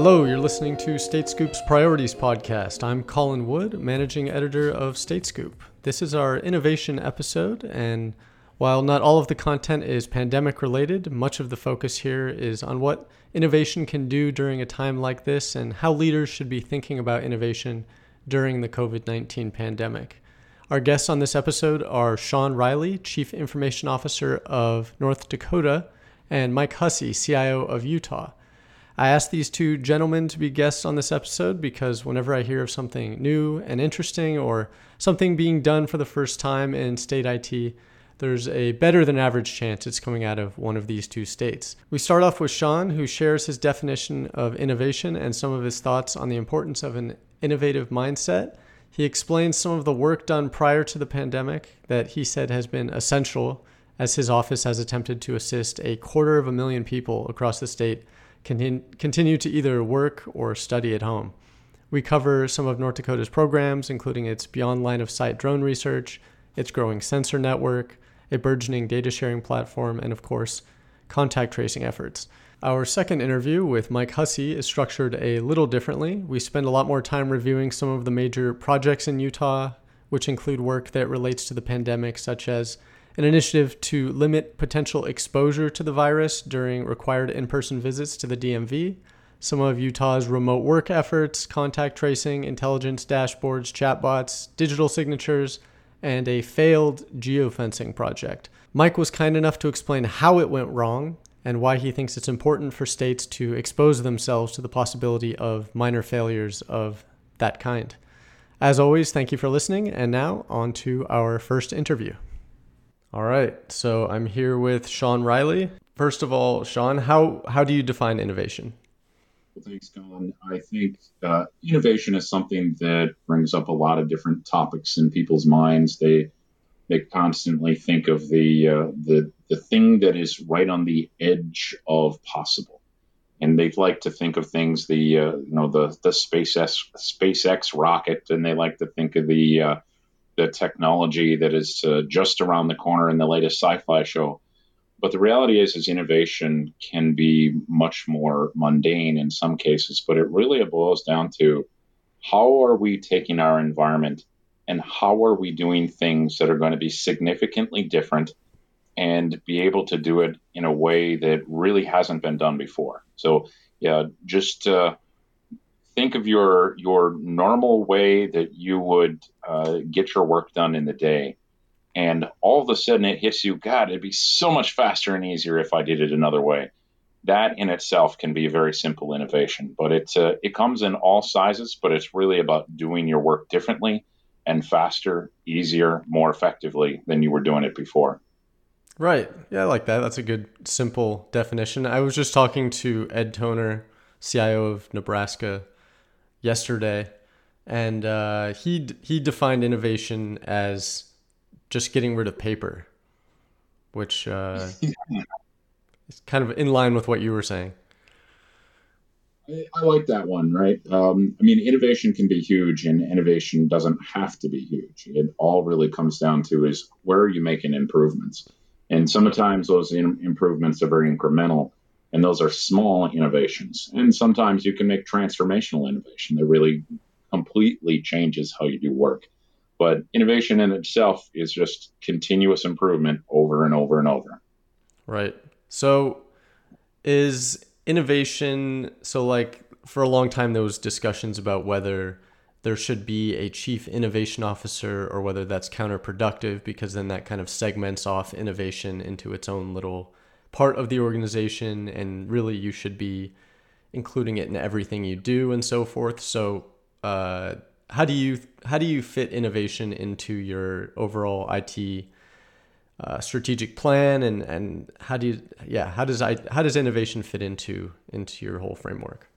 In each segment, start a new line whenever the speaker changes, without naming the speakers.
Hello, you're listening to State Scoop's Priorities Podcast. I'm Colin Wood, managing editor of State Scoop. This is our innovation episode, and while not all of the content is pandemic related, much of the focus here is on what innovation can do during a time like this and how leaders should be thinking about innovation during the COVID 19 pandemic. Our guests on this episode are Shawn Riley, Chief Information Officer of North Dakota, and Mike Hussey, CIO of Utah. I asked these two gentlemen to be guests on this episode because whenever I hear of something new and interesting or something being done for the first time in state IT, there's a better than average chance it's coming out of one of these two states. We start off with Shawn, who shares his definition of innovation and some of his thoughts on the importance of an innovative mindset. He explains some of the work done prior to the pandemic that he said has been essential as his office has attempted to assist a quarter of a million people across the state continue to either work or study at home. We cover some of North Dakota's programs, including its beyond line of sight drone research, its growing sensor network, a burgeoning data sharing platform, and of course, contact tracing efforts. Our second interview with Mike Hussey is structured a little differently. We spend a lot more time reviewing some of the major projects in Utah, which include work that relates to the pandemic, such as an initiative to limit potential exposure to the virus during required in person visits to the DMV, some of Utah's remote work efforts, contact tracing, intelligence dashboards, chatbots, digital signatures, and a failed geofencing project. Mike was kind enough to explain how it went wrong and why he thinks it's important for states to expose themselves to the possibility of minor failures of that kind. As always, thank you for listening, and now on to our first interview. All right. So I'm here with Shawn Riley. First of all, Shawn, how, how do you define innovation?
Well, thanks, Colin. I think uh, innovation is something that brings up a lot of different topics in people's minds. They they constantly think of the uh, the the thing that is right on the edge of possible, and they like to think of things the uh, you know the the SpaceX SpaceX rocket, and they like to think of the uh, the technology that is uh, just around the corner in the latest sci-fi show. But the reality is, is innovation can be much more mundane in some cases. But it really boils down to how are we taking our environment and how are we doing things that are going to be significantly different and be able to do it in a way that really hasn't been done before. So yeah, just uh, think of your your normal way that you would uh, get your work done in the day, and all of a sudden it hits you. God, it'd be so much faster and easier if I did it another way. That in itself can be a very simple innovation, but it's uh, it comes in all sizes. But it's really about doing your work differently and faster, easier, more effectively than you were doing it before.
Right. Yeah, I like that. That's a good, simple definition. I was just talking to Ed Toner, CIO of Nebraska, yesterday, and uh, he he defined innovation as just getting rid of paper, which uh, is kind of in line with what you were saying.
I, I like that one, right? Um, I mean, innovation can be huge, and innovation doesn't have to be huge. It all really comes down to is where are you making improvements, and sometimes those in- improvements are very incremental and those are small innovations. And sometimes you can make transformational innovation that really completely changes how you do work. But innovation in itself is just continuous improvement over and over and over.
Right. So is innovation so like for a long time there was discussions about whether there should be a chief innovation officer or whether that's counterproductive because then that kind of segments off innovation into its own little part of the organization and really you should be including it in everything you do and so forth. So uh, how do you how do you fit innovation into your overall IT uh, strategic plan and and how do you yeah how does I how does innovation fit into into your whole framework?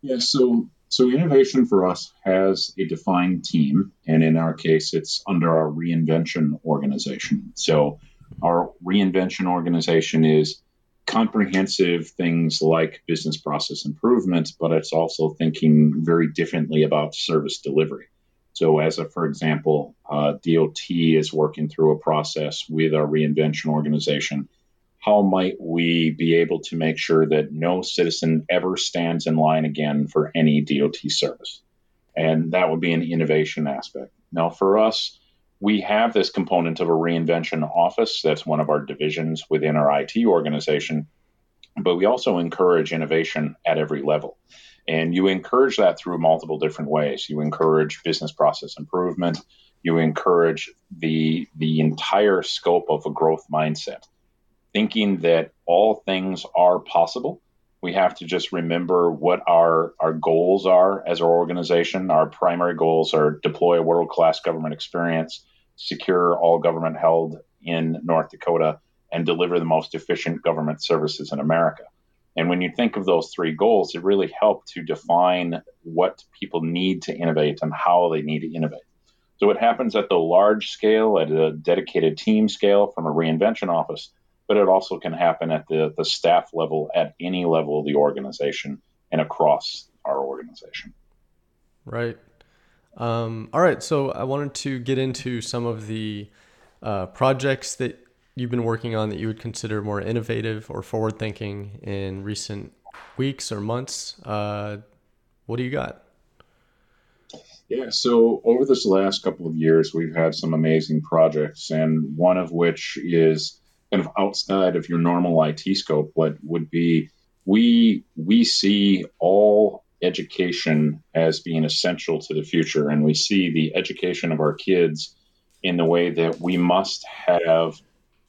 Yeah so so innovation for us has a defined team and in our case it's under our reinvention organization so our reinvention organization is comprehensive things like business process improvement, but it's also thinking very differently about service delivery. So, as a, for example, uh, DOT is working through a process with our reinvention organization. How might we be able to make sure that no citizen ever stands in line again for any DOT service? And that would be an innovation aspect. Now, for us, we have this component of a reinvention office that's one of our divisions within our IT organization, but we also encourage innovation at every level. And you encourage that through multiple different ways. You encourage business process improvement. You encourage the, the entire scope of a growth mindset, thinking that all things are possible. We have to just remember what our, our goals are as our organization. Our primary goals are deploy a world class government experience, secure all government held in North Dakota, and deliver the most efficient government services in America. And when you think of those three goals, it really helped to define what people need to innovate and how they need to innovate. So it happens at the large scale, at a dedicated team scale from a reinvention office, but it also can happen at the, the staff level at any level of the organization and across our organization.
Right. Um, all right. So I wanted to get into some of the uh, projects that you've been working on that you would consider more innovative or forward thinking in recent weeks or months? Uh, what do you got?
Yeah, so over this last couple of years, we've had some amazing projects, and one of which is kind of outside of your normal IT scope. What would be we we see all education as being essential to the future, and we see the education of our kids in the way that we must have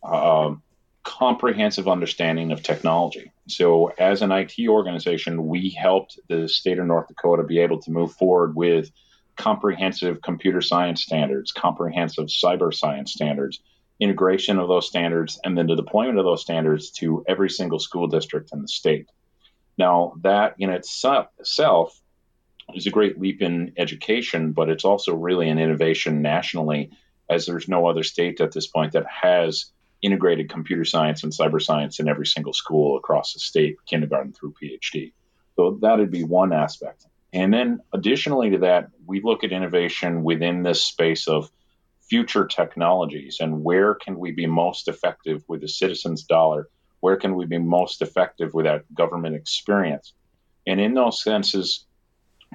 a comprehensive understanding of technology. So, as an IT organization, we helped the state of North Dakota be able to move forward with comprehensive computer science standards, comprehensive cyber science standards, integration of those standards, and then the deployment of those standards to every single school district in the state. Now, that in itself is a great leap in education, but it's also really an innovation nationally, as there's no other state at this point that has integrated computer science and cyber science in every single school across the state, kindergarten through PhD. So that'd be one aspect. And then additionally to that, we look at innovation within this space of future technologies and where can we be most effective with the citizen's dollar? Where can we be most effective with that government experience? And in those senses,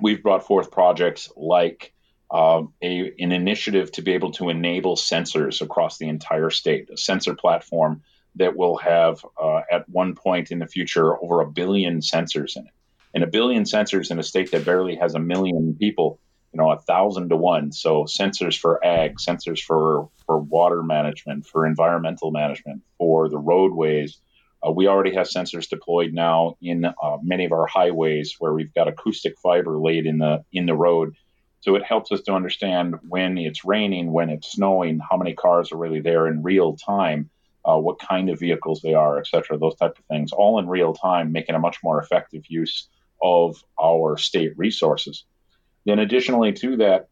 we've brought forth projects like uh, a, an initiative to be able to enable sensors across the entire state, a sensor platform that will have, uh, at one point in the future, over a billion sensors in it. And a billion sensors in a state that barely has a million people, you know, a thousand to one. So sensors for ag, sensors for, for water management, for environmental management, for the roadways. Uh, we already have sensors deployed now in uh, many of our highways where we've got acoustic fiber laid in the in the road so it helps us to understand when it's raining, when it's snowing, how many cars are really there in real time, uh, what kind of vehicles they are, et cetera, those type of things, all in real time, making a much more effective use of our state resources. Then, additionally to that,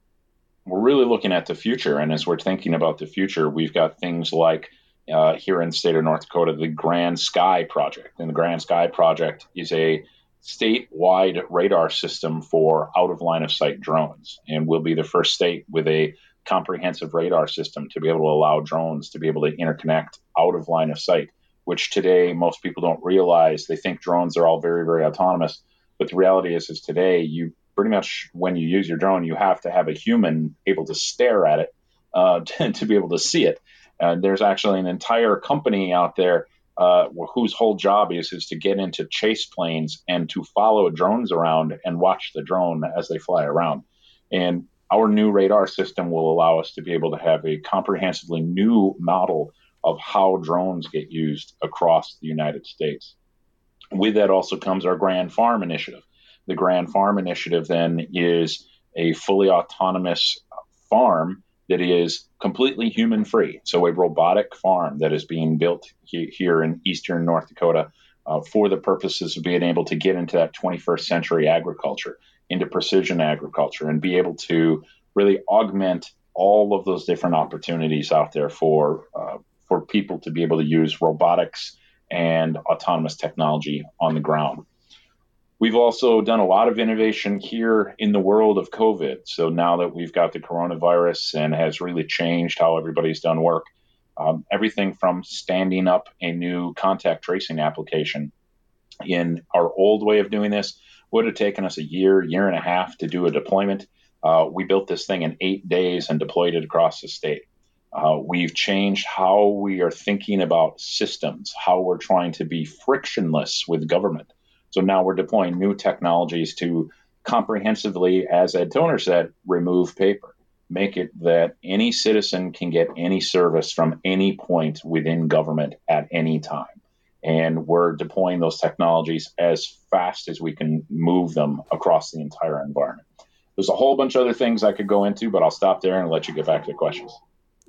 we're really looking at the future. And as we're thinking about the future, we've got things like uh, here in the state of North Dakota, the Grand Sky Project. And the Grand Sky Project is a statewide radar system for out of line of sight drones. And we'll be the first state with a comprehensive radar system to be able to allow drones to be able to interconnect out of line of sight, which today most people don't realize. They think drones are all very, very autonomous. But the reality is, is today you pretty much when you use your drone, you have to have a human able to stare at it uh, to, to, be able to see it. And there's actually an entire company out there uh, whose whole job is is to get into chase planes and to follow drones around and watch the drone as they fly around. And our new radar system will allow us to be able to have a comprehensively new model of how drones get used across the United States. With that also comes our Grand Farm initiative. The Grand Farm initiative then is a fully autonomous farm that is completely human free. So, a robotic farm that is being built he, here in eastern North Dakota uh, for the purposes of being able to get into that 21st century agriculture, into precision agriculture, and be able to really augment all of those different opportunities out there for uh, for people to be able to use robotics and autonomous technology on the ground. We've also done a lot of innovation here in the world of COVID. So now that we've got the coronavirus and has really changed how everybody's done work, um, everything from standing up a new contact tracing application in our old way of doing this would have taken us a year, year and a half to do a deployment. Uh, we built this thing in eight days and deployed it across the state. Uh, we've changed how we are thinking about systems, how we're trying to be frictionless with government. So now we're deploying new technologies to comprehensively, as Ed Toner said, remove paper. Make it that any citizen can get any service from any point within government at any time. And we're deploying those technologies as fast as we can move them across the entire environment. There's a whole bunch of other things I could go into, but I'll stop there and let you get back to the questions.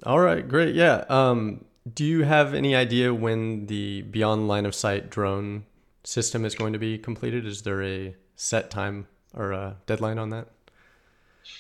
All right, great. Yeah. Um, do you have any idea when the beyond line of sight drone system is going to be completed? Is there a set time or a deadline on that?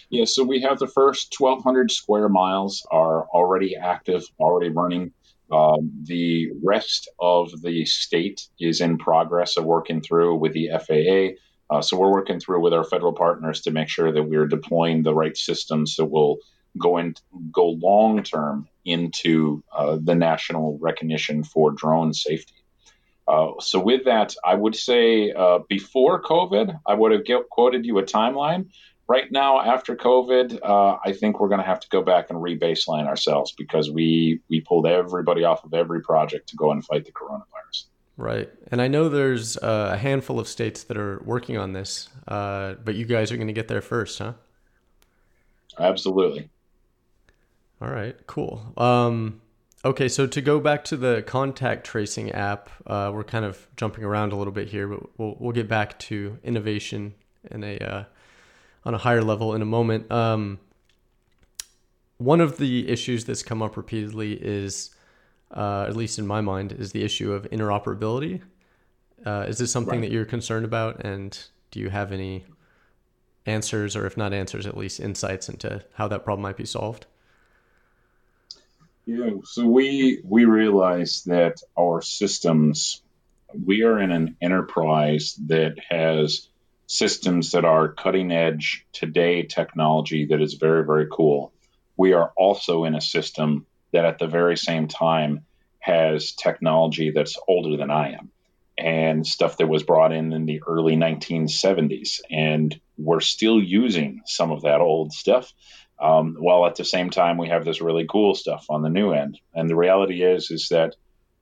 Yeah, so we have the first 1,200 square miles are already active, already running. Um, the rest of the state is in progress of working through with the FAA. Uh, so we're working through with our federal partners to make sure that we're deploying the right systems that will go in, go long term into uh, the national recognition for drone safety. Uh, so with that, I would say uh, before COVID, I would have get, quoted you a timeline. Right now, after COVID, uh, I think we're going to have to go back and re-baseline ourselves because we we pulled everybody off of every project to go and fight the coronavirus.
Right, and I know there's a handful of states that are working on this, uh, but you guys are going to get there first, huh?
Absolutely.
All right, cool. Um, okay, so to go back to the contact tracing app, uh, we're kind of jumping around a little bit here, but we'll we'll get back to innovation in a uh, on a higher level in a moment. Um, one of the issues that's come up repeatedly is, uh, at least in my mind, is the issue of interoperability. Uh, is this something right. that you're concerned about, and do you have any answers, or if not answers, at least insights into how that problem might be solved?
Yeah, so we we realize that our systems, we are in an enterprise that has systems that are cutting edge today technology that is very very cool. We are also in a system that at the very same time has technology that's older than I am and stuff that was brought in in the early 1970s and we're still using some of that old stuff um, while at the same time we have this really cool stuff on the new end. And the reality is is that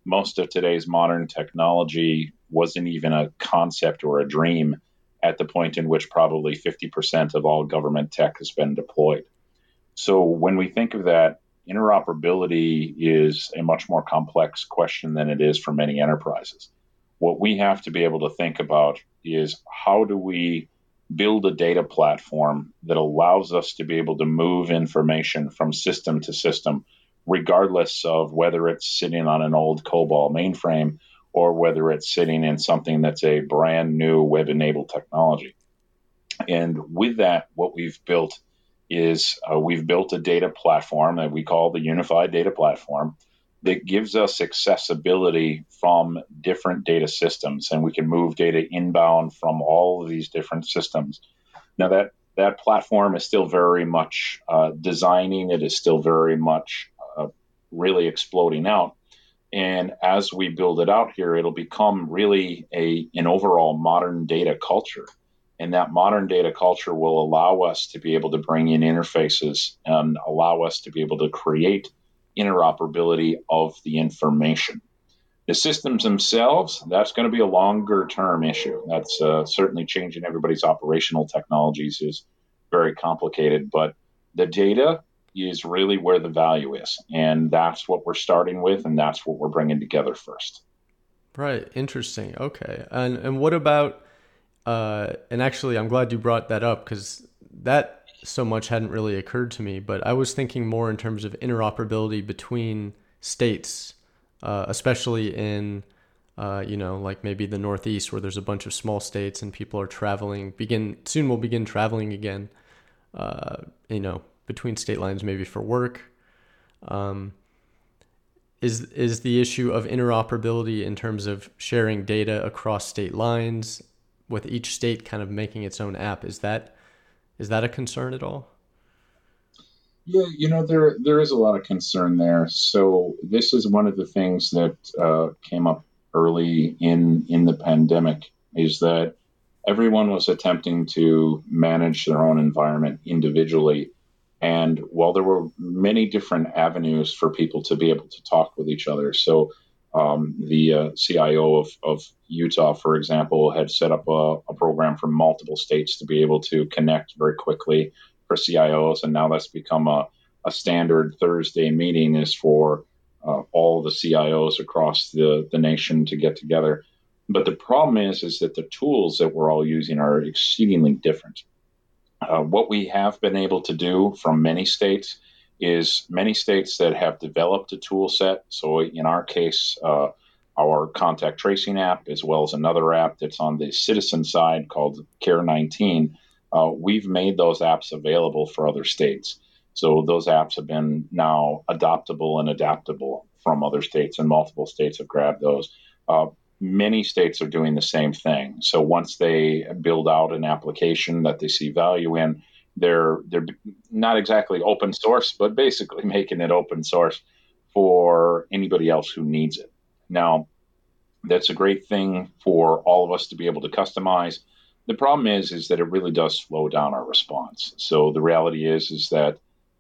most of today's modern technology wasn't even a concept or a dream at the point in which probably 50% of all government tech has been deployed. So when we think of that, interoperability is a much more complex question than it is for many enterprises. What we have to be able to think about is how do we build a data platform that allows us to be able to move information from system to system, regardless of whether it's sitting on an old COBOL mainframe or whether it's sitting in something that's a brand new web enabled technology. And with that, what we've built is uh, we've built a data platform that we call the Unified Data Platform that gives us accessibility from different data systems and we can move data inbound from all of these different systems. Now that that platform is still very much uh, designing. It is still very much uh, really exploding out. And as we build it out here it'll become really a an overall modern data culture. And that modern data culture will allow us to be able to bring in interfaces and allow us to be able to create interoperability of the information. The systems themselves, that's going to be a longer term issue. That's uh, certainly changing everybody's operational technologies is very complicated, but the data is really where the value is. And that's what we're starting with, and that's what we're bringing together first.
Right. Interesting. Okay. And, and what about, uh, and actually, I'm glad you brought that up because that so much hadn't really occurred to me, but I was thinking more in terms of interoperability between states, uh, especially in, uh, you know, like maybe the Northeast where there's a bunch of small states and people are traveling. Begin soon, we'll begin traveling again. Uh, you know, between state lines, maybe for work. Um, is is the issue of interoperability in terms of sharing data across state lines with each state kind of making its own app. Is that is that a concern at all?
Yeah, you know there there is a lot of concern there. So this is one of the things that uh, came up early in in the pandemic is that everyone was attempting to manage their own environment individually. And while there were many different avenues for people to be able to talk with each other, so um, the uh, CIO of, of, Utah, for example, had set up a, a, program for multiple states to be able to connect very quickly for CIOs, and now that's become a, a standard Thursday meeting is for uh, all the CIOs across the, the nation to get together. But the problem is, is that the tools that we're all using are exceedingly different. Uh, what we have been able to do from many states is many states that have developed a tool set. So in our case, uh, our contact tracing app, as well as another app that's on the citizen side called Care 19, uh, we've made those apps available for other states. So those apps have been now adoptable and adaptable from other states, and multiple states have grabbed those. Uh, many states are doing the same thing. So once they build out an application that they see value in, they're they're not exactly open source, but basically making it open source for anybody else who needs it. Now, that's a great thing for all of us to be able to customize. The problem is, is that it really does slow down our response. So the reality is, is that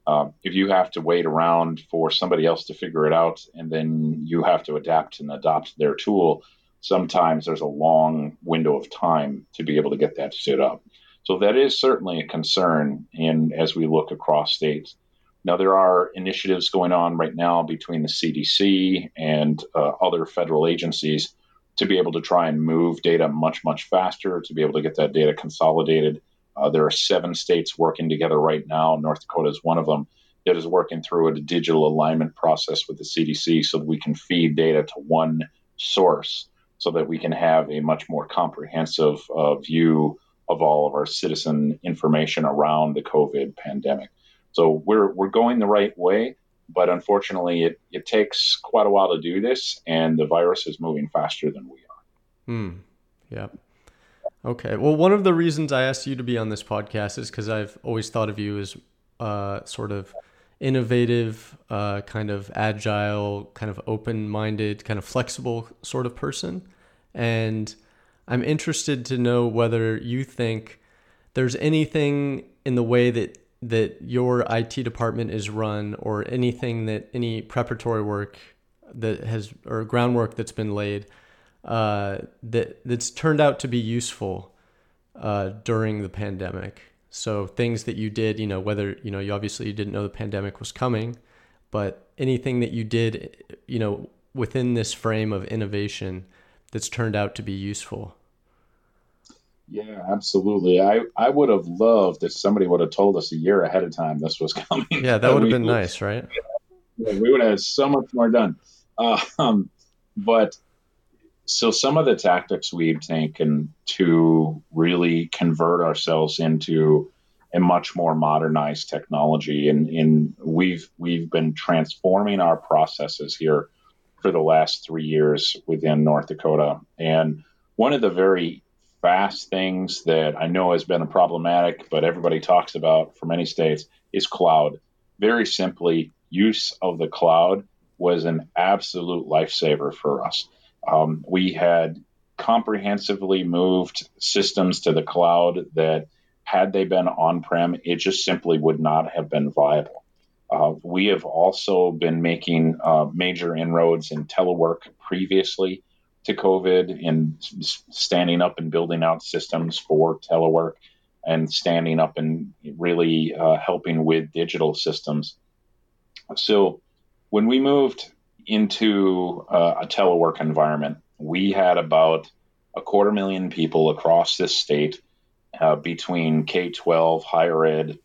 uh, if you have to wait around for somebody else to figure it out, and then you have to adapt and adopt their tool, sometimes there's a long window of time to be able to get that stood up. So that is certainly a concern in as we look across states. Now there are initiatives going on right now between the CDC and uh, other federal agencies to be able to try and move data much much faster to be able to get that data consolidated. Uh, there are seven states working together right now. North Dakota is one of them that is working through a digital alignment process with the CDC so that we can feed data to one source so that we can have a much more comprehensive uh, view of all of our citizen information around the COVID pandemic. So we're we're going the right way, but unfortunately, it, it takes quite a while to do this, and the virus is moving faster than we are.
Hmm. Yeah. Okay. Well, one of the reasons I asked you to be on this podcast is because I've always thought of you as uh, sort of innovative, uh, kind of agile, kind of open minded, kind of flexible sort of person. And I'm interested to know whether you think there's anything in the way that that your IT department is run or anything that any preparatory work that has or groundwork that's been laid uh, that that's turned out to be useful uh, during the pandemic. So things that you did, you know, whether you know you obviously you didn't know the pandemic was coming, but anything that you did, you know, within this frame of innovation that's turned out to be useful.
Yeah, absolutely. I, I would have loved if somebody would have told us a year ahead of time this was coming.
Yeah, that would have been nice, right?
Yeah, we would have had so much more done. Uh, um, but so some of the tactics we've taken to really convert ourselves into a much more modernized technology, and in we've we've been transforming our processes here for the last three years within North Dakota. And one of the very fast things that I know has been a problematic, but everybody talks about for many states is cloud. Very simply, use of the cloud was an absolute lifesaver for us. Um, we had comprehensively moved systems to the cloud that, had they been on prem, it just simply would not have been viable. Uh, we have also been making uh, major inroads in telework previously to COVID in standing up and building out systems for telework and standing up and really uh, helping with digital systems. So when we moved into uh, a telework environment, we had about a quarter million people across this state uh, between K 12, higher ed,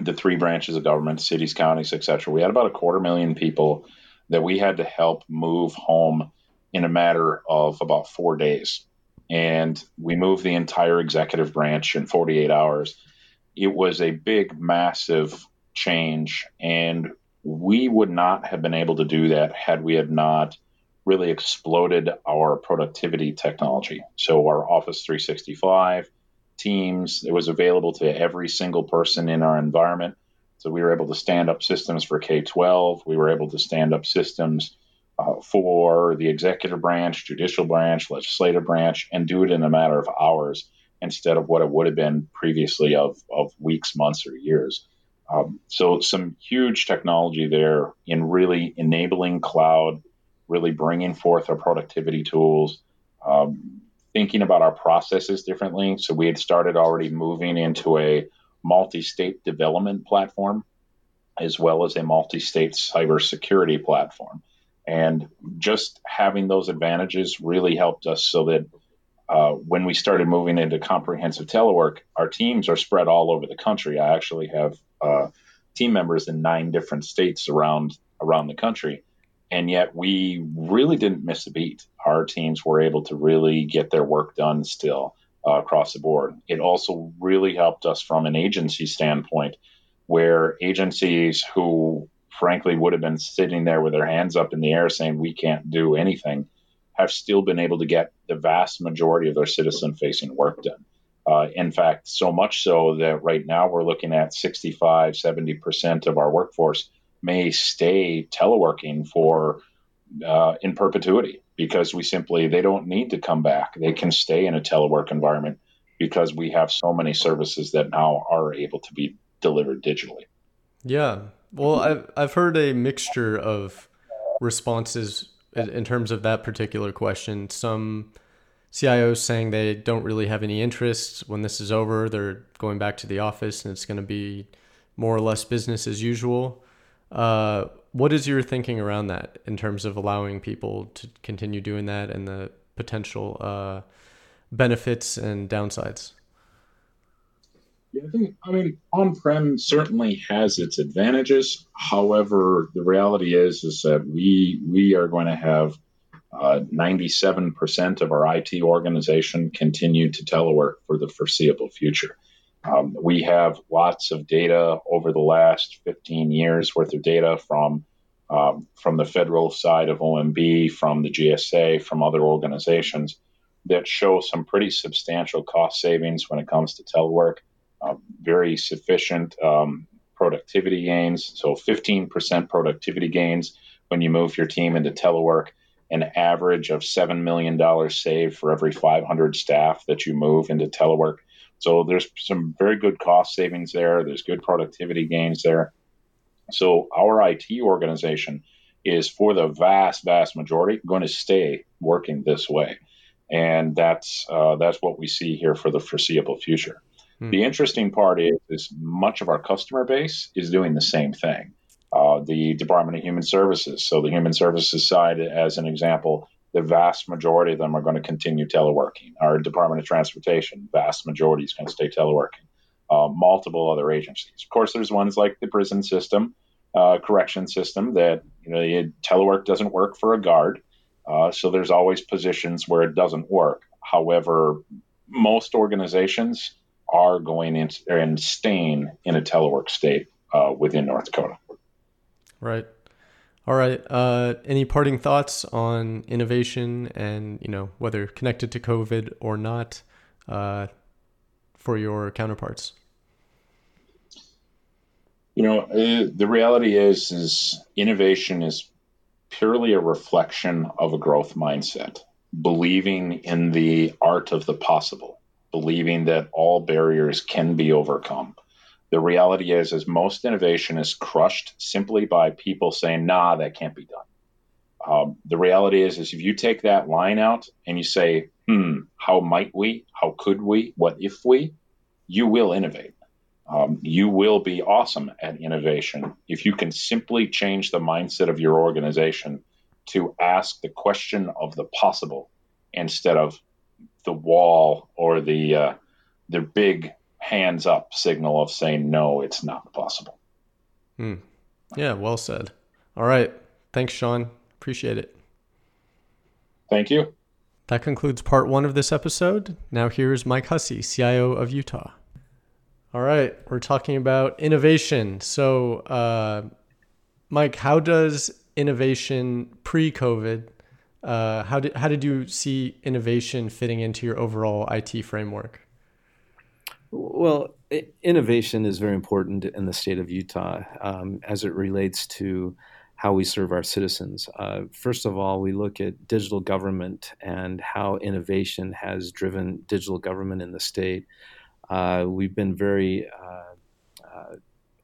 the three branches of government, cities, counties, etc. We had about a quarter million people that we had to help move home in a matter of about four days. And we moved the entire executive branch in 48 hours. It was a big, massive change. And we would not have been able to do that had we not really exploded our productivity technology. So our Office 365, Teams, it was available to every single person in our environment. So we were able to stand up systems for K 12. We were able to stand up systems uh, for the executive branch, judicial branch, legislative branch, and do it in a matter of hours instead of what it would have been previously of, of weeks, months, or years. Um, so, some huge technology there in really enabling cloud, really bringing forth our productivity tools, um, thinking about our processes differently. So, we had started already moving into a multi state development platform as well as a multi state cybersecurity platform. And just having those advantages really helped us so that uh, when we started moving into comprehensive telework, our teams are spread all over the country. I actually have uh, team members in nine different states around around the country, and yet we really didn't miss a beat. Our teams were able to really get their work done still uh, across the board. It also really helped us from an agency standpoint, where agencies who frankly would have been sitting there with their hands up in the air saying we can't do anything have still been able to get the vast majority of their citizen facing work done. Uh, in fact, so much so that right now we're looking at 65, 70% of our workforce may stay teleworking for uh, in perpetuity because we simply, they don't need to come back. They can stay in a telework environment because we have so many services that now are able to be delivered digitally.
Yeah. Well, I've, I've heard a mixture of responses in terms of that particular question. Some CIOs saying they don't really have any interest when this is over. They're going back to the office and it's going to be more or less business as usual. Uh, what is your thinking around that in terms of allowing people to continue doing that and the potential uh, benefits and downsides?
Yeah, I think I mean on-prem certainly has its advantages. However, the reality is is that we we are going to have uh, 97% of our IT organization continue to telework for the foreseeable future. Um, we have lots of data over the last 15 years worth of data from um, from the federal side of OMB, from the GSA, from other organizations that show some pretty substantial cost savings when it comes to telework uh, very sufficient um, productivity gains. So 15% productivity gains when you move your team into telework, an average of $7 million saved for every 500 staff that you move into telework. So there's some very good cost savings there. There's good productivity gains there. So our IT organization is for the vast, vast majority going to stay working this way. And that's uh, that's what we see here for the foreseeable future. Hmm. The interesting part is, is much of our customer base is doing the same thing. Uh, the Department of Human Services. So, the Human Services side, as an example, the vast majority of them are going to continue teleworking. Our Department of Transportation, vast majority is going to stay teleworking. Uh, multiple other agencies. Of course, there's ones like the prison system, uh, correction system that you know telework doesn't work for a guard. Uh, so there's always positions where it doesn't work. However, most organizations are going in and staying in a telework state uh, within North Dakota.
Right. All right. Uh, any parting thoughts on innovation and you know whether connected to COVID or not uh, for your counterparts?
You know, uh, the reality is is innovation is purely a reflection of a growth mindset, believing in the art of the possible believing that all barriers can be overcome. The reality is, is most innovation is crushed simply by people saying, "Nah, that can't be done." Um, the reality is, is if you take that line out and you say, "Hmm, how might we? How could we? What if we?" You will innovate. Um, you will be awesome at innovation if you can simply change the mindset of your organization to ask the question of the possible instead of the wall or the uh, the big hands up signal of saying no, it's not possible.
Hmm. Yeah, well said. All right, thanks, Shawn. Appreciate it.
Thank you.
That concludes part one of this episode. Now here's Mike Hussey, CIO of Utah. All right, we're talking about innovation. So, uh, Mike, how does innovation pre-COVID uh, how did how did you see innovation fitting into your overall IT framework?
Well, innovation is very important in the state of Utah um, as it relates to how we serve our citizens. Uh, first of all, we look at digital government and how innovation has driven digital government in the state. Uh, we've been very uh, uh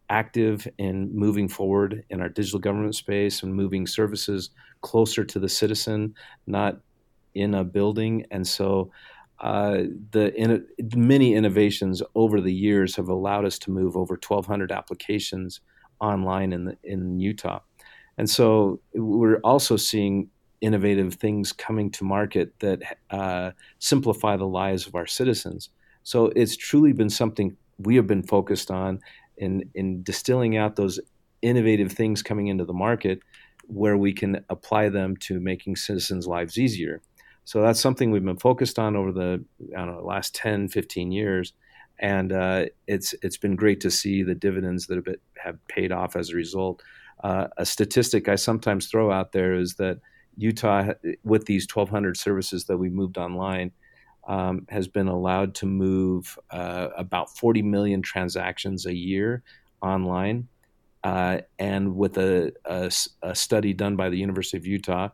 active in moving forward in our digital government space and moving services closer to the citizen, not in a building. And so uh, the in, many innovations over the years have allowed us to move over 1,200 applications online in the, in Utah, and so we're also seeing innovative things coming to market that uh, simplify the lives of our citizens. So it's truly been something we have been focused on in in distilling out those innovative things coming into the market where we can apply them to making citizens' lives easier. So that's something we've been focused on over the know, last 10, 15 years. And uh, it's it's been great to see the dividends that have, been, have paid off as a result. Uh, a statistic I sometimes throw out there is that Utah, with these 1,200 services that we moved online, um, has been allowed to move uh, about 40 million transactions a year online. Uh, and with a, a, a, study done by the University of Utah,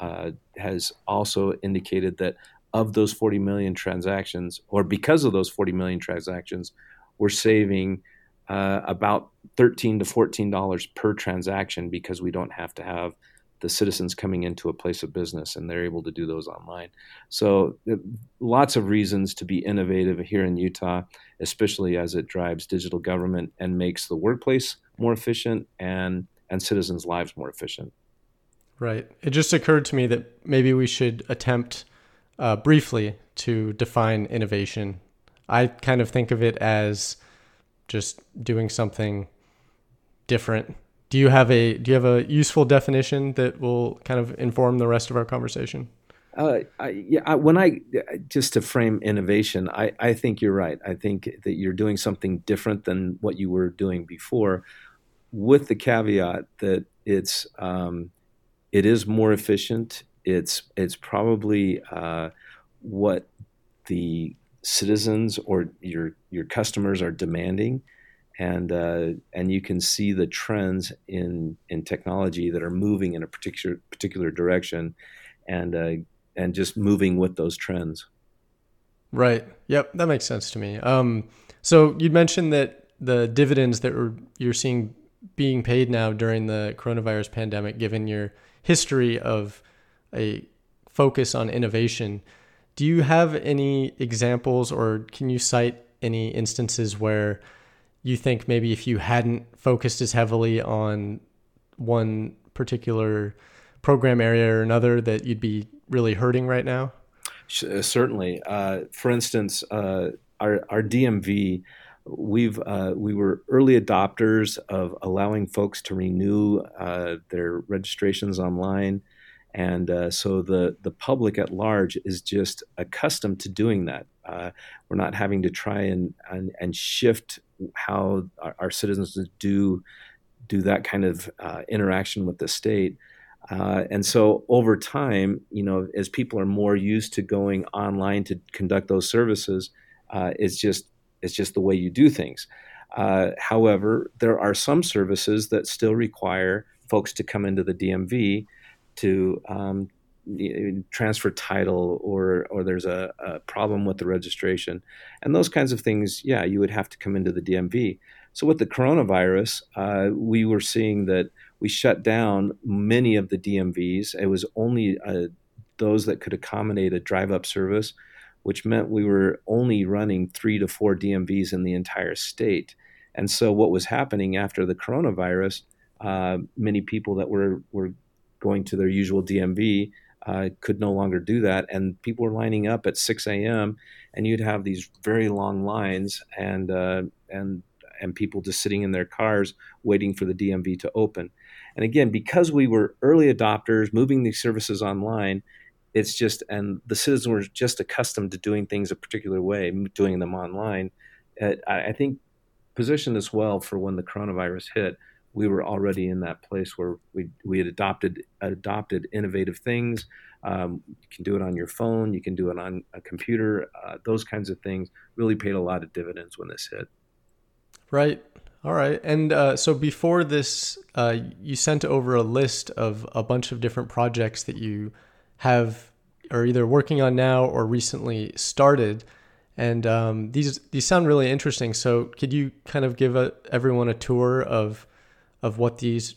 uh, has also indicated that of those 40 million transactions, or because of those 40 million transactions, we're saving uh, about 13 to 14 dollars per transaction because we don't have to have the citizens coming into a place of business and they're able to do those online. So, uh, lots of reasons to be innovative here in Utah, especially as it drives digital government and makes the workplace more efficient and, and citizens' lives more efficient.
Right. It just occurred to me that maybe we should attempt uh, briefly to define innovation. I kind of think of it as just doing something different do you have a do you have a useful definition that will kind of inform the rest of our conversation?
Uh, yeah, I, when I just to frame innovation, I, I think you're right. I think that you're doing something different than what you were doing before, with the caveat that it's um, it is more efficient. It's it's probably uh, what the citizens or your your customers are demanding and uh, and you can see the trends in in technology that are moving in a particular particular direction, and uh, and just moving with those trends.
Right. Yep. That makes sense to me. Um, so you mentioned that the dividends that you're seeing being paid now during the coronavirus pandemic, given your history of a focus on innovation, do you have any examples or can you cite any instances where you think maybe if you hadn't focused as heavily on one particular program area or another that you'd be really hurting right now?
Uh, certainly. Uh, for instance, uh, our, our DMV, we've uh, we were early adopters of allowing folks to renew uh, their registrations online, and uh, so the the public at large is just accustomed to doing that. we're not having to try and and, and shift how our, our citizens do do that kind of interaction with the state. Uh, and so over time, you know, as people are more used to going online to conduct those services, uh, it's just it's just the way you do things. Uh, however, there are some services that still require folks to come into the DMV to um, transfer title or or there's a, a, problem with the registration and those kinds of things yeah you would have to come into the dmv so with the coronavirus uh, we were seeing that we shut down many of the dmvs it was only uh, those that could accommodate a drive up service which meant we were only running three to four dmvs in the entire state and so what was happening after the coronavirus uh, many people that were were going to their usual dmv uh, could no longer do that, and people were lining up at 6 a.m. and you'd have these very long lines, and uh, and and people just sitting in their cars waiting for the DMV to open. And again, because we were early adopters, moving these services online, it's just and the citizens were just accustomed to doing things a particular way, doing them online. Uh, I think positioned us well for when the coronavirus hit we were already in that place where we we had adopted adopted innovative things. Um, you can do it on your phone, you can do it on a computer. Uh, those kinds of things really paid a lot of dividends when this hit.
Right. All right. And uh, so before this, uh, you sent over a list of a bunch of different projects that you have are either working on now or recently started. And um, these these sound really interesting. So could you kind of give a, everyone a tour of of what these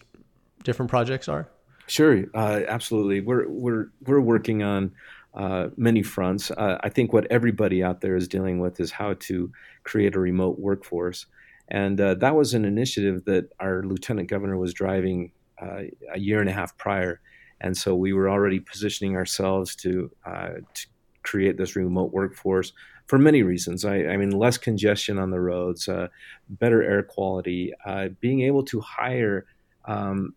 different projects are?
Sure, uh, absolutely. We're we're we're working on uh, many fronts. Uh, I think what everybody out there is dealing with is how to create a remote workforce. And uh, that was an initiative that our lieutenant governor was driving uh, a year and a half prior. And so we were already positioning ourselves to, uh, to create this remote workforce for many reasons. I, I mean, less congestion on the roads, uh, better air quality, uh, being able to hire um,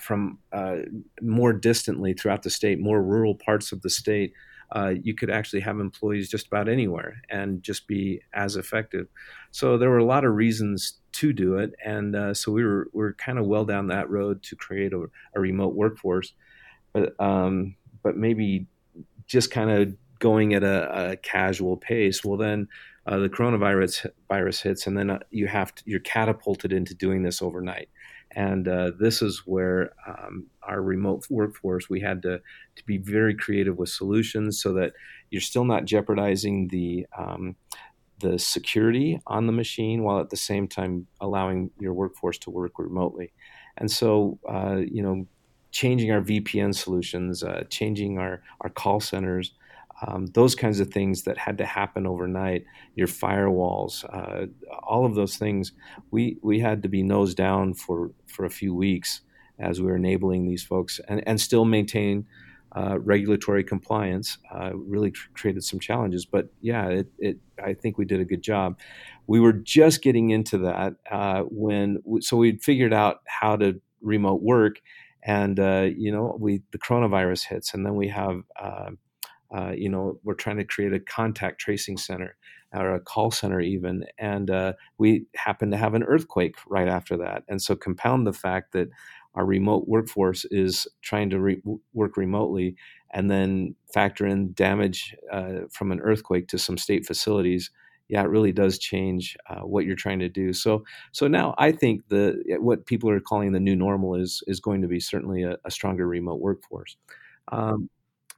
from uh, more distantly throughout the state, more rural parts of the state uh, you could actually have employees just about anywhere and just be as effective. So there were a lot of reasons to do it, and uh, so we were we are kind of well down that road to create a, a remote workforce, but um, but maybe just kind of going at a, a casual pace. Well, then. Uh, the coronavirus virus hits, and then uh, you have to, you're catapulted into doing this overnight. And uh, this is where um, our remote workforce, we had to, to be very creative with solutions so that you're still not jeopardizing the, um, the security on the machine while at the same time allowing your workforce to work remotely. And so, uh, you know, changing our VPN solutions, uh, changing our, our call centers, um, those kinds of things that had to happen overnight, your firewalls, uh, all of those things, we, we had to be nose down for, for a few weeks as we were enabling these folks and, and still maintain uh, regulatory compliance. Uh, really tr- created some challenges, but yeah, it, it, I think we did a good job. We were just getting into that uh, when, so we'd figured out how to remote work and uh, you know we the coronavirus hits and then we have uh, uh, you know, we're trying to create a contact tracing center or a call center even, and uh, we happen to have an earthquake right after that. And so compound the fact that our remote workforce is trying to re- work remotely, and then factor in damage uh, from an earthquake to some state facilities. Yeah, it really does change uh, what you're trying to do. So, so now I think the what people are calling the new normal is is going to be certainly a, a stronger remote workforce. Um,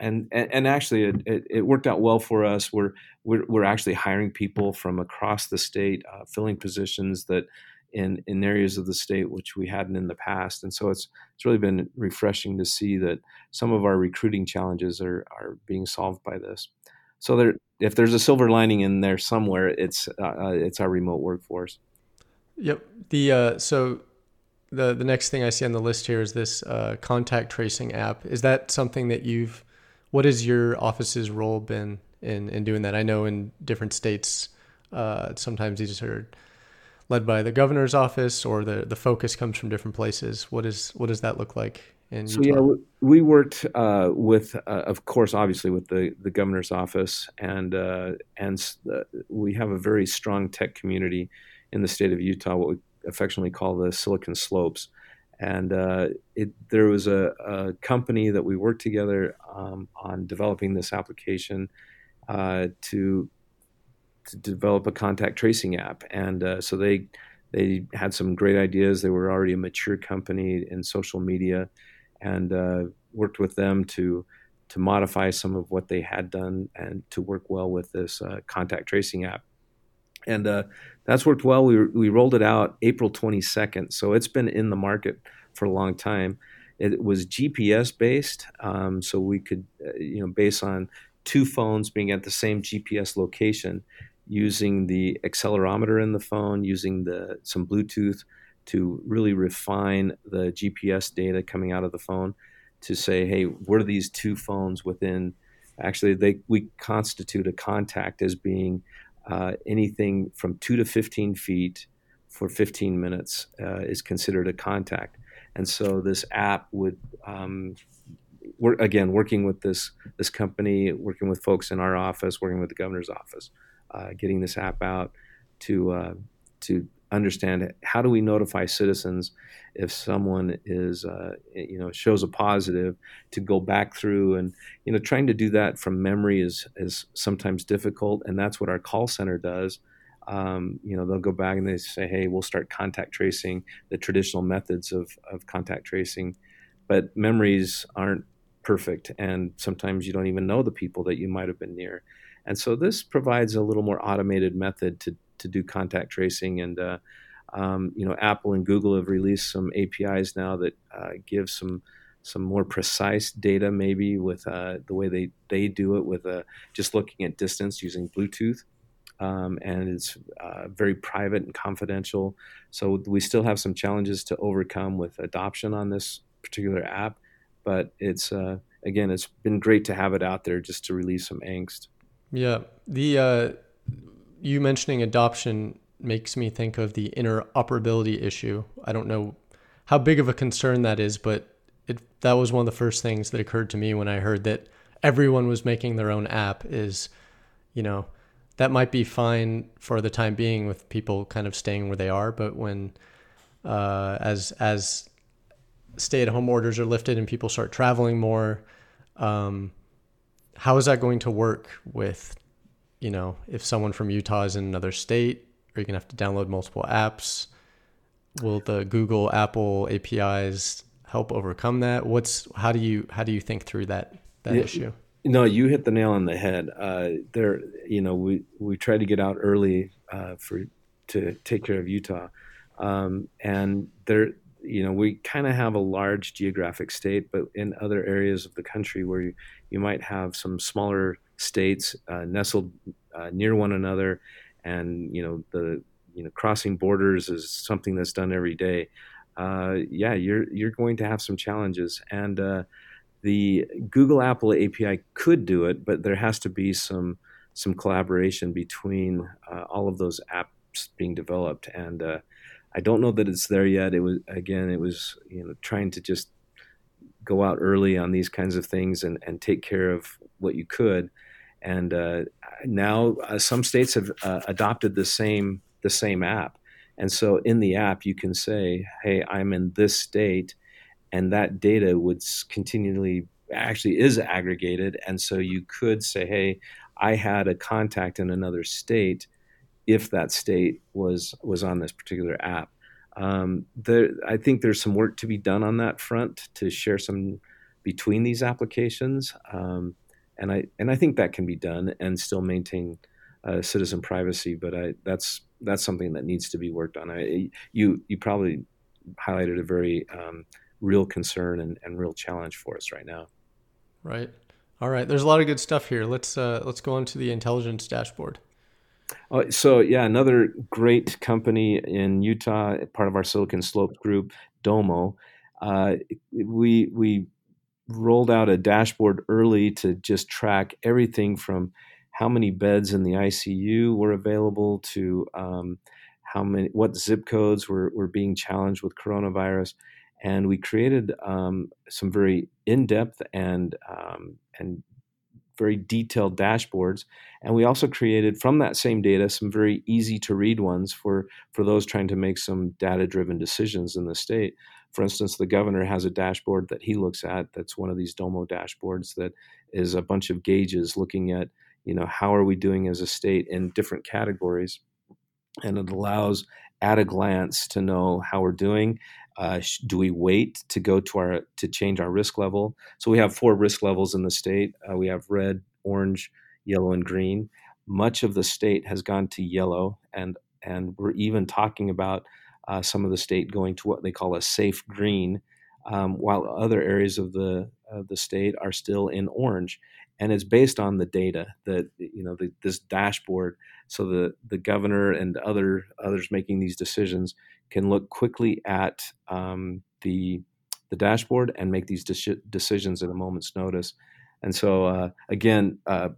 and and, actually it, it, it, worked out well for us. We're, we're we're actually hiring people from across the state, uh, filling positions that in in areas of the state which we hadn't in the past, and so it's it's really been refreshing to see that some of our recruiting challenges are are being solved by this. So there, if there's a silver lining in there somewhere, it's uh, uh it's our remote workforce.
Yep. The uh, so the the next thing I see on the list here is this uh, contact tracing app. Is that something that you've what has your office's role been in in doing that? I know in different states, uh, sometimes these are led by the governor's office, or the the focus comes from different places. What is what does that look like? In
so yeah, we worked uh, with, uh, of course, obviously with the, the governor's office, and uh, and we have a very strong tech community in the state of Utah, what we affectionately call the Silicon Slopes and uh, it, there was a, a, company that we worked together um, on developing this application uh, to to develop a contact tracing app, and uh, so they they had some great ideas. They were already a mature company in social media, and uh, worked with them to to modify some of what they had done and to work well with this uh, contact tracing app and uh, that's worked well. We we rolled it out April 22nd, so it's been in the market for a long time. It was GPS based, um, so we could, uh, you know, based on two phones being at the same GPS location, using the accelerometer in the phone, using the some Bluetooth to really refine the GPS data coming out of the phone to say, hey, where are these two phones within? Actually, they we constitute a contact as being uh, anything from two to 15 feet for 15 minutes uh, is considered a contact. And so this app would, um, work, again, working with this this company, working with folks in our office, working with the governor's office, uh, getting this app out to uh, to understand how do we notify citizens if someone is uh, you know shows a positive to go back through and you know trying to do that from memory is is sometimes difficult and that's what our call center does. Um, you know they'll go back and they say hey we'll start contact tracing the traditional methods of, of contact tracing. But memories aren't perfect and sometimes you don't even know the people that you might have been near and so this provides a little more automated method to to do contact tracing. And uh, um, you know, Apple and Google have released some APIs now that uh, give some some more precise data, maybe with uh, the way they they do it with uh, just looking at distance using Bluetooth. Um, and it's uh, very private and confidential. So we still have some challenges to overcome with adoption on this particular app, but it's uh, again, it's been great to have it out there just to release some angst.
Yeah, the you mentioning adoption makes me think of the interoperability issue. I don't know how big of a concern that is, but it that was one of the first things that occurred to me when I heard that everyone was making their own app is, you know, that might be fine for the time being with people kind of staying where they are, but when uh, as as stay-at-home orders are lifted and people start traveling more, um, how is that going to work with you know, if someone from Utah is in another state, are you gonna have to download multiple apps? Will the Google, Apple APIs help overcome that? What's how do you how do you think through that that yeah, issue?
No, you hit the nail on the head. Uh, there, you know, we we try to get out early uh, for to take care of Utah, um, and there, you know, we kind of have a large geographic state, but in other areas of the country where you, you might have some smaller states uh, nestled uh, near one another, and you know the you know crossing borders is something that's done every day. Uh, yeah, you're you're going to have some challenges, and uh, the Google Apple API could do it, but there has to be some some collaboration between uh, all of those apps being developed, and uh, I don't know that it's there yet. It was again, it was you know trying to just go out early on these kinds of things and, and take care of what you could. And uh, now uh, some states have uh, adopted the same the same app. And so in the app you can say hey i'm in this state and that data would continually actually is aggregated. And so you could say hey i had a contact in another state if that state was was on this particular app um, there, i think there's some work to be done on that front to share some between these applications um, and I and I think that can be done and still maintain uh, citizen privacy. But I, that's that's something that needs to be worked on. I, you you probably highlighted a very um, real concern and, and real challenge for us right now.
Right. All right. There's a lot of good stuff here. Let's uh, let's go on to the intelligence dashboard.
Uh, so yeah, another great company in Utah, part of our Silicon Slope group, Domo. Uh, we we rolled out a dashboard early to just track everything from how many beds in the ICU were available to um, how many what zip codes were, were being challenged with coronavirus and we created um, some very in-depth and um, and very detailed dashboards and we also created from that same data some very easy to read ones for for those trying to make some data driven decisions in the state for instance, the governor has a dashboard that he looks at that's one of these Domo dashboards that is a bunch of gauges looking at, you know, how are we doing as a state in different categories. And it allows at a glance to know how we're doing. Uh, do we wait to go to our to change our risk level? So we have four risk levels in the state. Uh, we have red, orange, yellow, and green. Much of the state has gone to yellow, and and we're even talking about uh, some of the state going to what they call a safe green, um, while other areas of the of the state are still in orange. And it's based on the data that you know the, this dashboard, so the the governor and other others making these decisions can look quickly at um, the the dashboard and make these de- decisions at a moment's notice. And so uh, again, uh,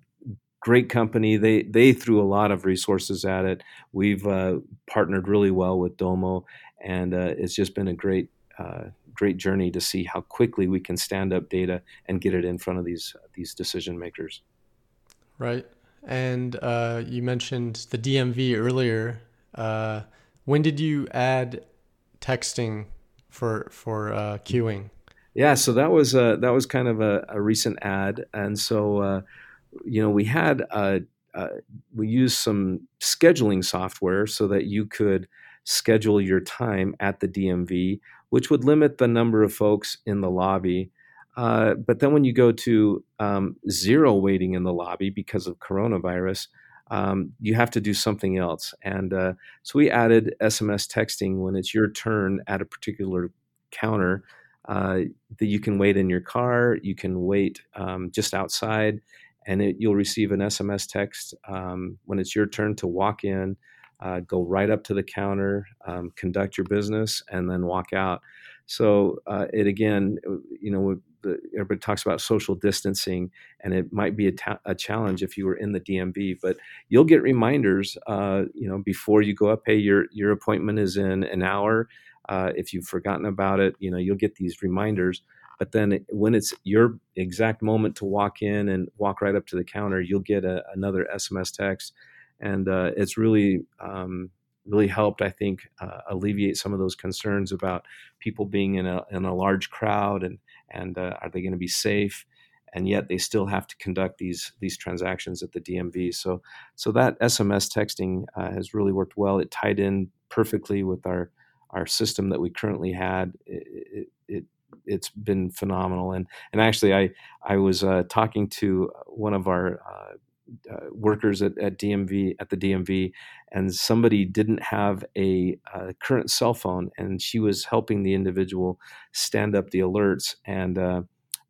great company. They they threw a lot of resources at it. We've uh, partnered really well with Domo, and uh, it's just been a great uh, great journey to see how quickly we can stand up data and get it in front of these these decision makers.
Right, and uh, you mentioned the DMV earlier. Uh, When did you add texting for for uh, queuing?
Yeah, so that was uh, that was kind of a, a recent add, and so uh, you know we had uh, we used some scheduling software so that you could schedule your time at the DMV, which would limit the number of folks in the lobby. Uh, but then when you go to um, zero waiting in the lobby because of coronavirus, um, you have to do something else. And uh, so we added SMS texting when it's your turn at a particular counter uh, that you can wait in your car, you can wait um, just outside, and it, you'll receive an SMS text um, when it's your turn to walk in, uh, go right up to the counter, um, conduct your business, and then walk out. So uh, it again, you know, everybody talks about social distancing, and it might be a, ta- a, challenge if you were in the DMV. But you'll get reminders, uh, you know, before you go up. Hey, your your appointment is in an hour. Uh, if you've forgotten about it, you know, you'll get these reminders. But then when it's your exact moment to walk in and walk right up to the counter, you'll get a, another SMS text, and uh, it's really um, really helped, I think, uh, alleviate some of those concerns about people being in a in a large crowd and and uh, are they going to be safe? And yet they still have to conduct these these transactions at the DMV. So so that SMS texting uh, has really worked well. It tied in perfectly with our our system that we currently had. It, it, it has been phenomenal. And and actually, I I was uh, talking to one of our uh, uh, workers at, at, DMV at the DMV, and somebody didn't have a, a, current cell phone, and she was helping the individual stand up the alerts, and uh,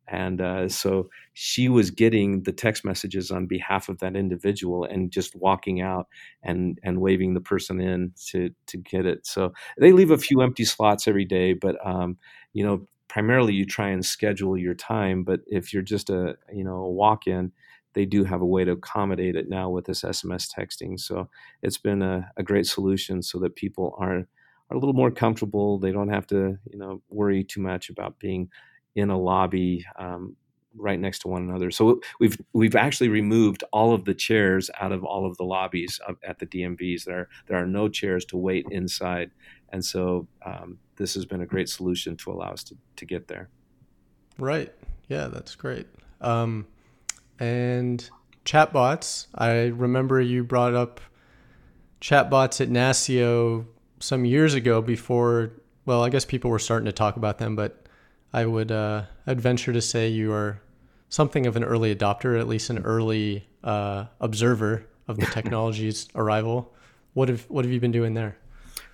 and uh, so she was getting the text messages on behalf of that individual, and just walking out and and waving the person in to to get it. So they leave a few empty slots every day, but um, you know primarily you try and schedule your time. But if you're just a you know a walk in they do have a way to accommodate it now with this SMS texting. So it's been a, a great solution so that people are are a little more comfortable. They don't have to you know worry too much about being in a lobby um, right next to one another. So we've we've actually removed all of the chairs out of all of the lobbies at the DMVs. There there are no chairs to wait inside, and so um, this has been a great solution to allow us to, to get there.
Right. Yeah, that's great. Um, and chatbots. I remember you brought up chatbots at NASCIO some years ago before, well, I guess people were starting to talk about them, but I would uh, I'd venture to say you are something of an early adopter, at least an early uh, observer of the technology's arrival. What have what have you been doing there?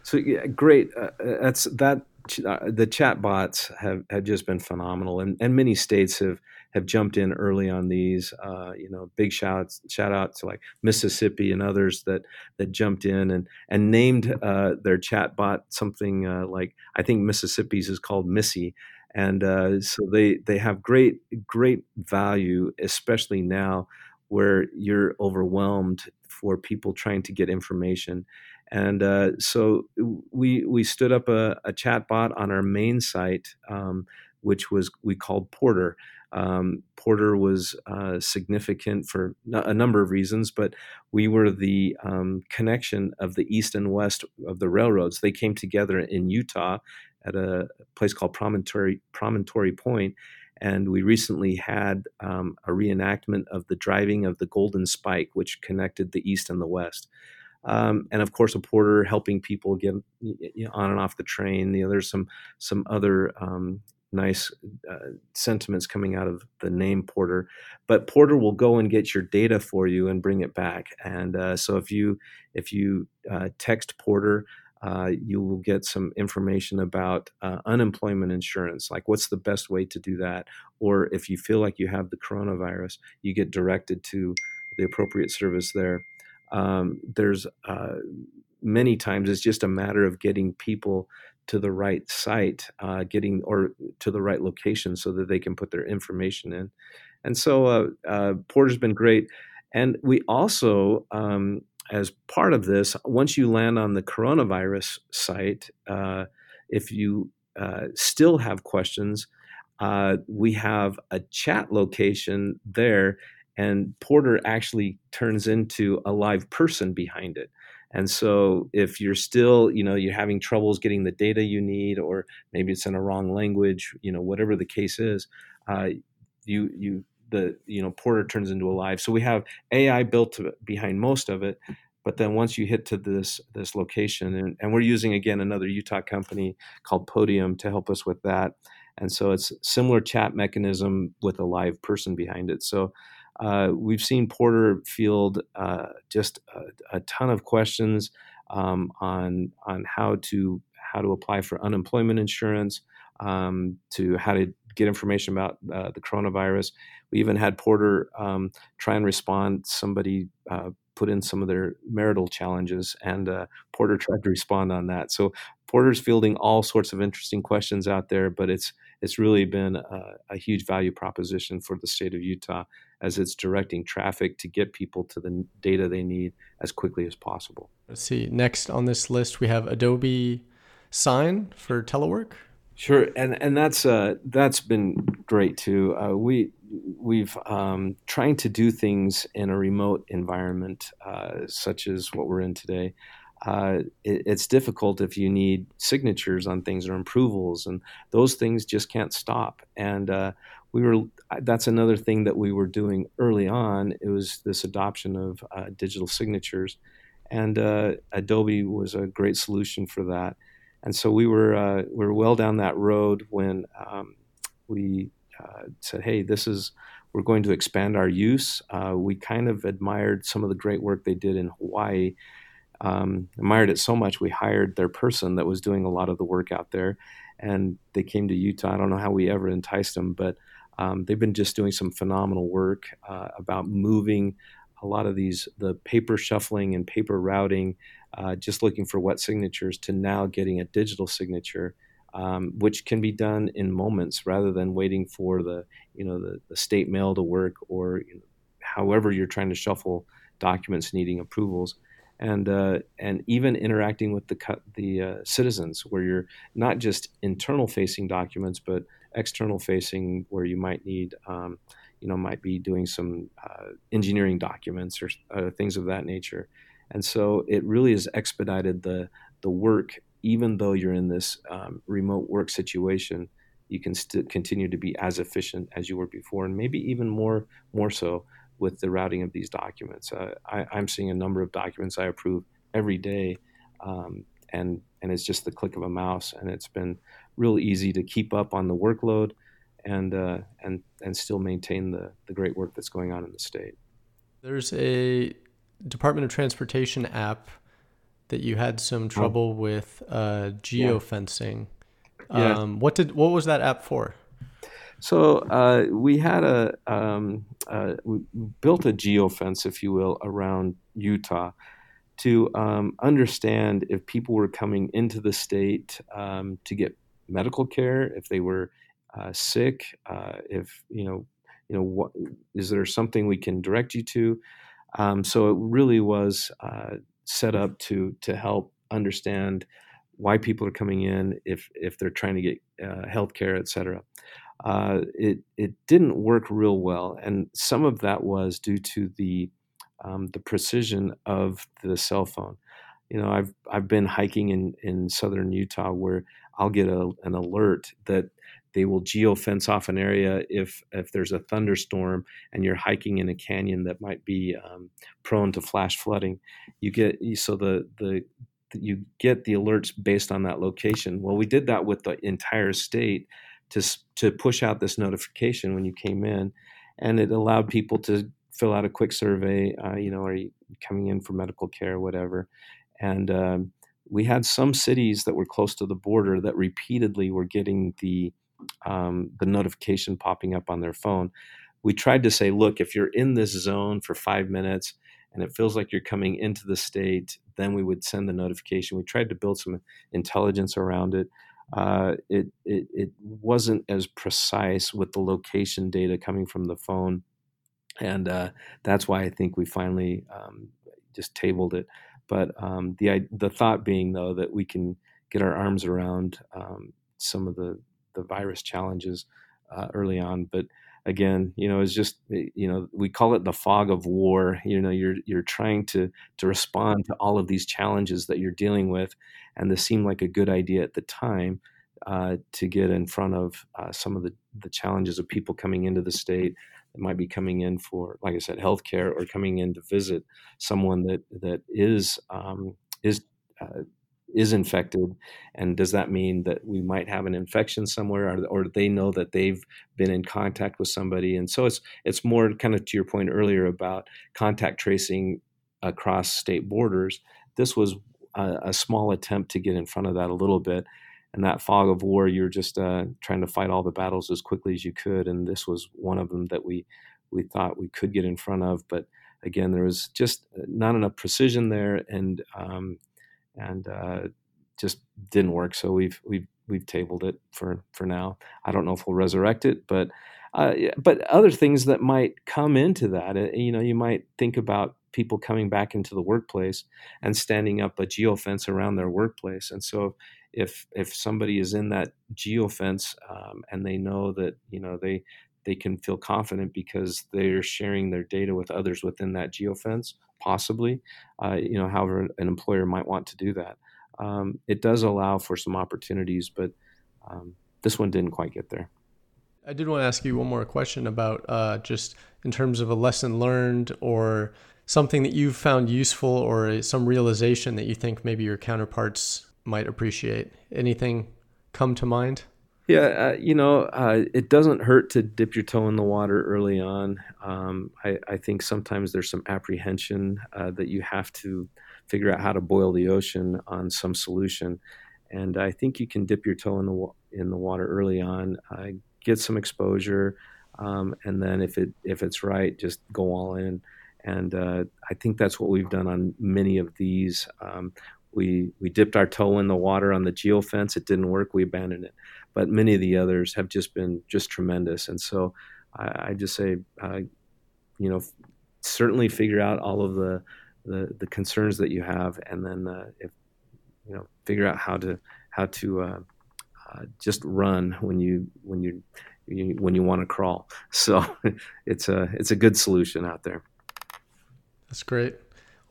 So yeah, great. Uh, that's that. Uh, the chatbots have, have just been phenomenal, and, and many states have have jumped in early on these. Uh, you know, big shouts shout out to like Mississippi and others that that jumped in and and named uh, their chatbot something uh, like I think Mississippi's is called MISSI. And uh, so they they have great great value, especially now where you're overwhelmed for people trying to get information. And uh, so we we stood up a, a chat bot on our main site, um, which was we called Porter. Um, Porter was uh, significant for a number of reasons, but we were the um, connection of the east and west of the railroads. They came together in Utah at a place called Promontory Promontory Point, and we recently had um, a reenactment of the driving of the Golden Spike, which connected the east and the west. Um, and of course, a porter helping people get you know, on and off the train. You know, there's some some other um, nice uh, sentiments coming out of the name Porter. But Porter will go and get your data for you and bring it back. And uh, so if you if you uh, text Porter. Uh, you will get some information about uh, unemployment insurance, like what's the best way to do that. Or if you feel like you have the coronavirus, you get directed to the appropriate service there. Um, there's uh, many times it's just a matter of getting people to the right site, uh, getting or to the right location so that they can put their information in. And so uh, uh, Porter's been great. And we also, um, as part of this, once you land on the coronavirus site, uh, if you uh, still have questions, uh, we have a chat location there, and Porter actually turns into a live person behind it. And so if you're still, you know, you're having troubles getting the data you need, or maybe it's in a wrong language, you know, whatever the case is, uh, you you the you know Porter turns into a live. So we have AI built behind most of it, but then once you hit to this this location, and, and we're using again another Utah company called Podium to help us with that, and so it's similar chat mechanism with a live person behind it. So uh, we've seen Porter field uh, just a, a, ton of questions um, on on how to how to apply for unemployment insurance, um, to how to get information about uh, the coronavirus. We even had Porter um, try and respond. Somebody uh, put in some of their marital challenges, and uh, Porter tried to respond on that. So Porter's fielding all sorts of interesting questions out there, but it's it's really been a, a huge value proposition for the state of Utah as it's directing traffic to get people to the data they need as quickly as possible.
Let's see. Next on this list, we have Adobe Sign for telework.
Sure, and and that's uh, that's been great too. Uh, we we've um, trying to do things in a remote environment, uh, such as what we're in today. Uh, it, it's difficult if you need signatures on things or approvals, and those things just can't stop. And uh, we were that's another thing that we were doing early on. It was this adoption of uh, digital signatures, and uh, Adobe was a great solution for that. And so we were uh, we were well down that road when um, we said, "Hey, this is." We're going to expand our use. we kind of admired some of the great work they did in Hawaii, um, admired it so much we hired their person that was doing a lot of the work out there and they came to utah i don't know how we ever enticed them but um, they've been just doing some phenomenal work uh, about moving a lot of these the paper shuffling and paper routing uh, just looking for wet signatures to now getting a digital signature um, which can be done in moments rather than waiting for the you know the, the state mail to work or you know, however you're trying to shuffle documents needing approvals and uh, and even interacting with the the uh, citizens, where you're not just internal facing documents, but external facing, where you might need, um, you know, might be doing some uh, engineering documents or uh, things of that nature. And so it really has expedited the the work, even though you're in this um, remote work situation. You can still continue to be as efficient as you were before, and maybe even more more so with the routing of these documents. Uh, I, am seeing a number of documents I approve every day, um, and and it's just the click of a mouse, and it's been real easy to keep up on the workload, and uh, and and still maintain the the great work that's going on in the state.
There's a Department of Transportation app that you had some oh. trouble with uh, geofencing. Yeah. Um, what did what was that app for?
So uh, we had a um, uh, we built a geofence, if you will, around Utah to um, understand if people were coming into the state um, to get medical care, if they were uh, sick, uh, if you know, you know, what is there something we can direct you to? Um, so it really was uh, set up to to help understand why people are coming in, if if they're trying to get uh, health care, et cetera uh, it it didn't work real well, and some of that was due to the um, the precision of the cell phone. You know, I've I've been hiking in in southern Utah where I'll get a, an alert that they will geofence off an area if if there's a thunderstorm and you're hiking in a canyon that might be um, prone to flash flooding. You get so the the you get the alerts based on that location. Well, we did that with the entire state to to push out this notification when you came in, and it allowed people to fill out a quick survey. Uh, you know, are you coming in for medical care, whatever, and um, we had some cities that were close to the border that repeatedly were getting the um, the notification popping up on their phone. We tried to say, look, if you're in this zone for five minutes and it feels like you're coming into the state, then we would send the notification. We tried to build some intelligence around it uh, it, it, it wasn't as precise with the location data coming from the phone, and uh, that's why I think we finally um, just tabled it. But um, the the thought being though that we can get our arms around um, some of the the virus challenges uh, early on, but again, you know, it's just you know we call it the fog of war. You know, you're you're trying to to respond to all of these challenges that you're dealing with, and this seemed like a good idea at the time uh, to get in front of uh, some of the the challenges of people coming into the state that might be coming in for, like I said, healthcare or coming in to visit someone that that is um, is uh, is infected, and does that mean that we might have an infection somewhere, or, or they know that they've been in contact with somebody? And so it's it's more kind of to your point earlier about contact tracing across state borders. This was a, a small attempt to get in front of that a little bit. And that fog of war, you're just uh, trying to fight all the battles as quickly as you could, and this was one of them that we we thought we could get in front of, but again, there was just not enough precision there, and um, and uh, just didn't work. So we've we've we've tabled it for for now. I don't know if we'll resurrect it, but uh, but other things that might come into that, uh, you know, you might think about people coming back into the workplace and standing up a geofence around their workplace. And so if if somebody is in that geofence um, and they know that you know they they can feel confident because they're sharing their data with others within that geofence, possibly. Uh, you know, however, an employer might want to do that. Um, it does allow for some opportunities, but um, this one didn't quite get there.
I did want to ask you one more question about uh, just in terms of a lesson learned or something that you've found useful or some realization that you think maybe your counterparts might appreciate. Anything come to mind?
Yeah, uh, you know, uh, it doesn't hurt to dip your toe in the water early on. Um, I, I, think sometimes there's some apprehension uh, that you have to figure out how to boil the ocean on some solution, and I think you can dip your toe in the in the water early on, uh, get some exposure, um, and then if it if it's right, just go all in. And uh, I think that's what we've done on many of these. Um, we we dipped our toe in the water on the geofence. It didn't work. We abandoned it but many of the others have just been just tremendous. And so I, I just say, uh, you know, certainly figure out all of the, the, the concerns that you have, and then uh, if you know, figure out how to how to uh, uh just run when you when you, you when you want to crawl. So it's a it's a good solution out there.
That's great.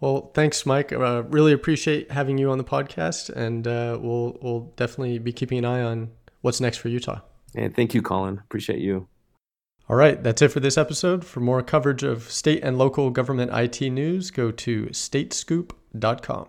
Well, thanks, Mike. Uh, really appreciate having you on the podcast, and uh, we'll we'll definitely be keeping an eye on what's next for Utah.
And thank you, Colin. Appreciate you.
All right, that's it for this episode. For more coverage of state and local government IT news, go to statescoop.com.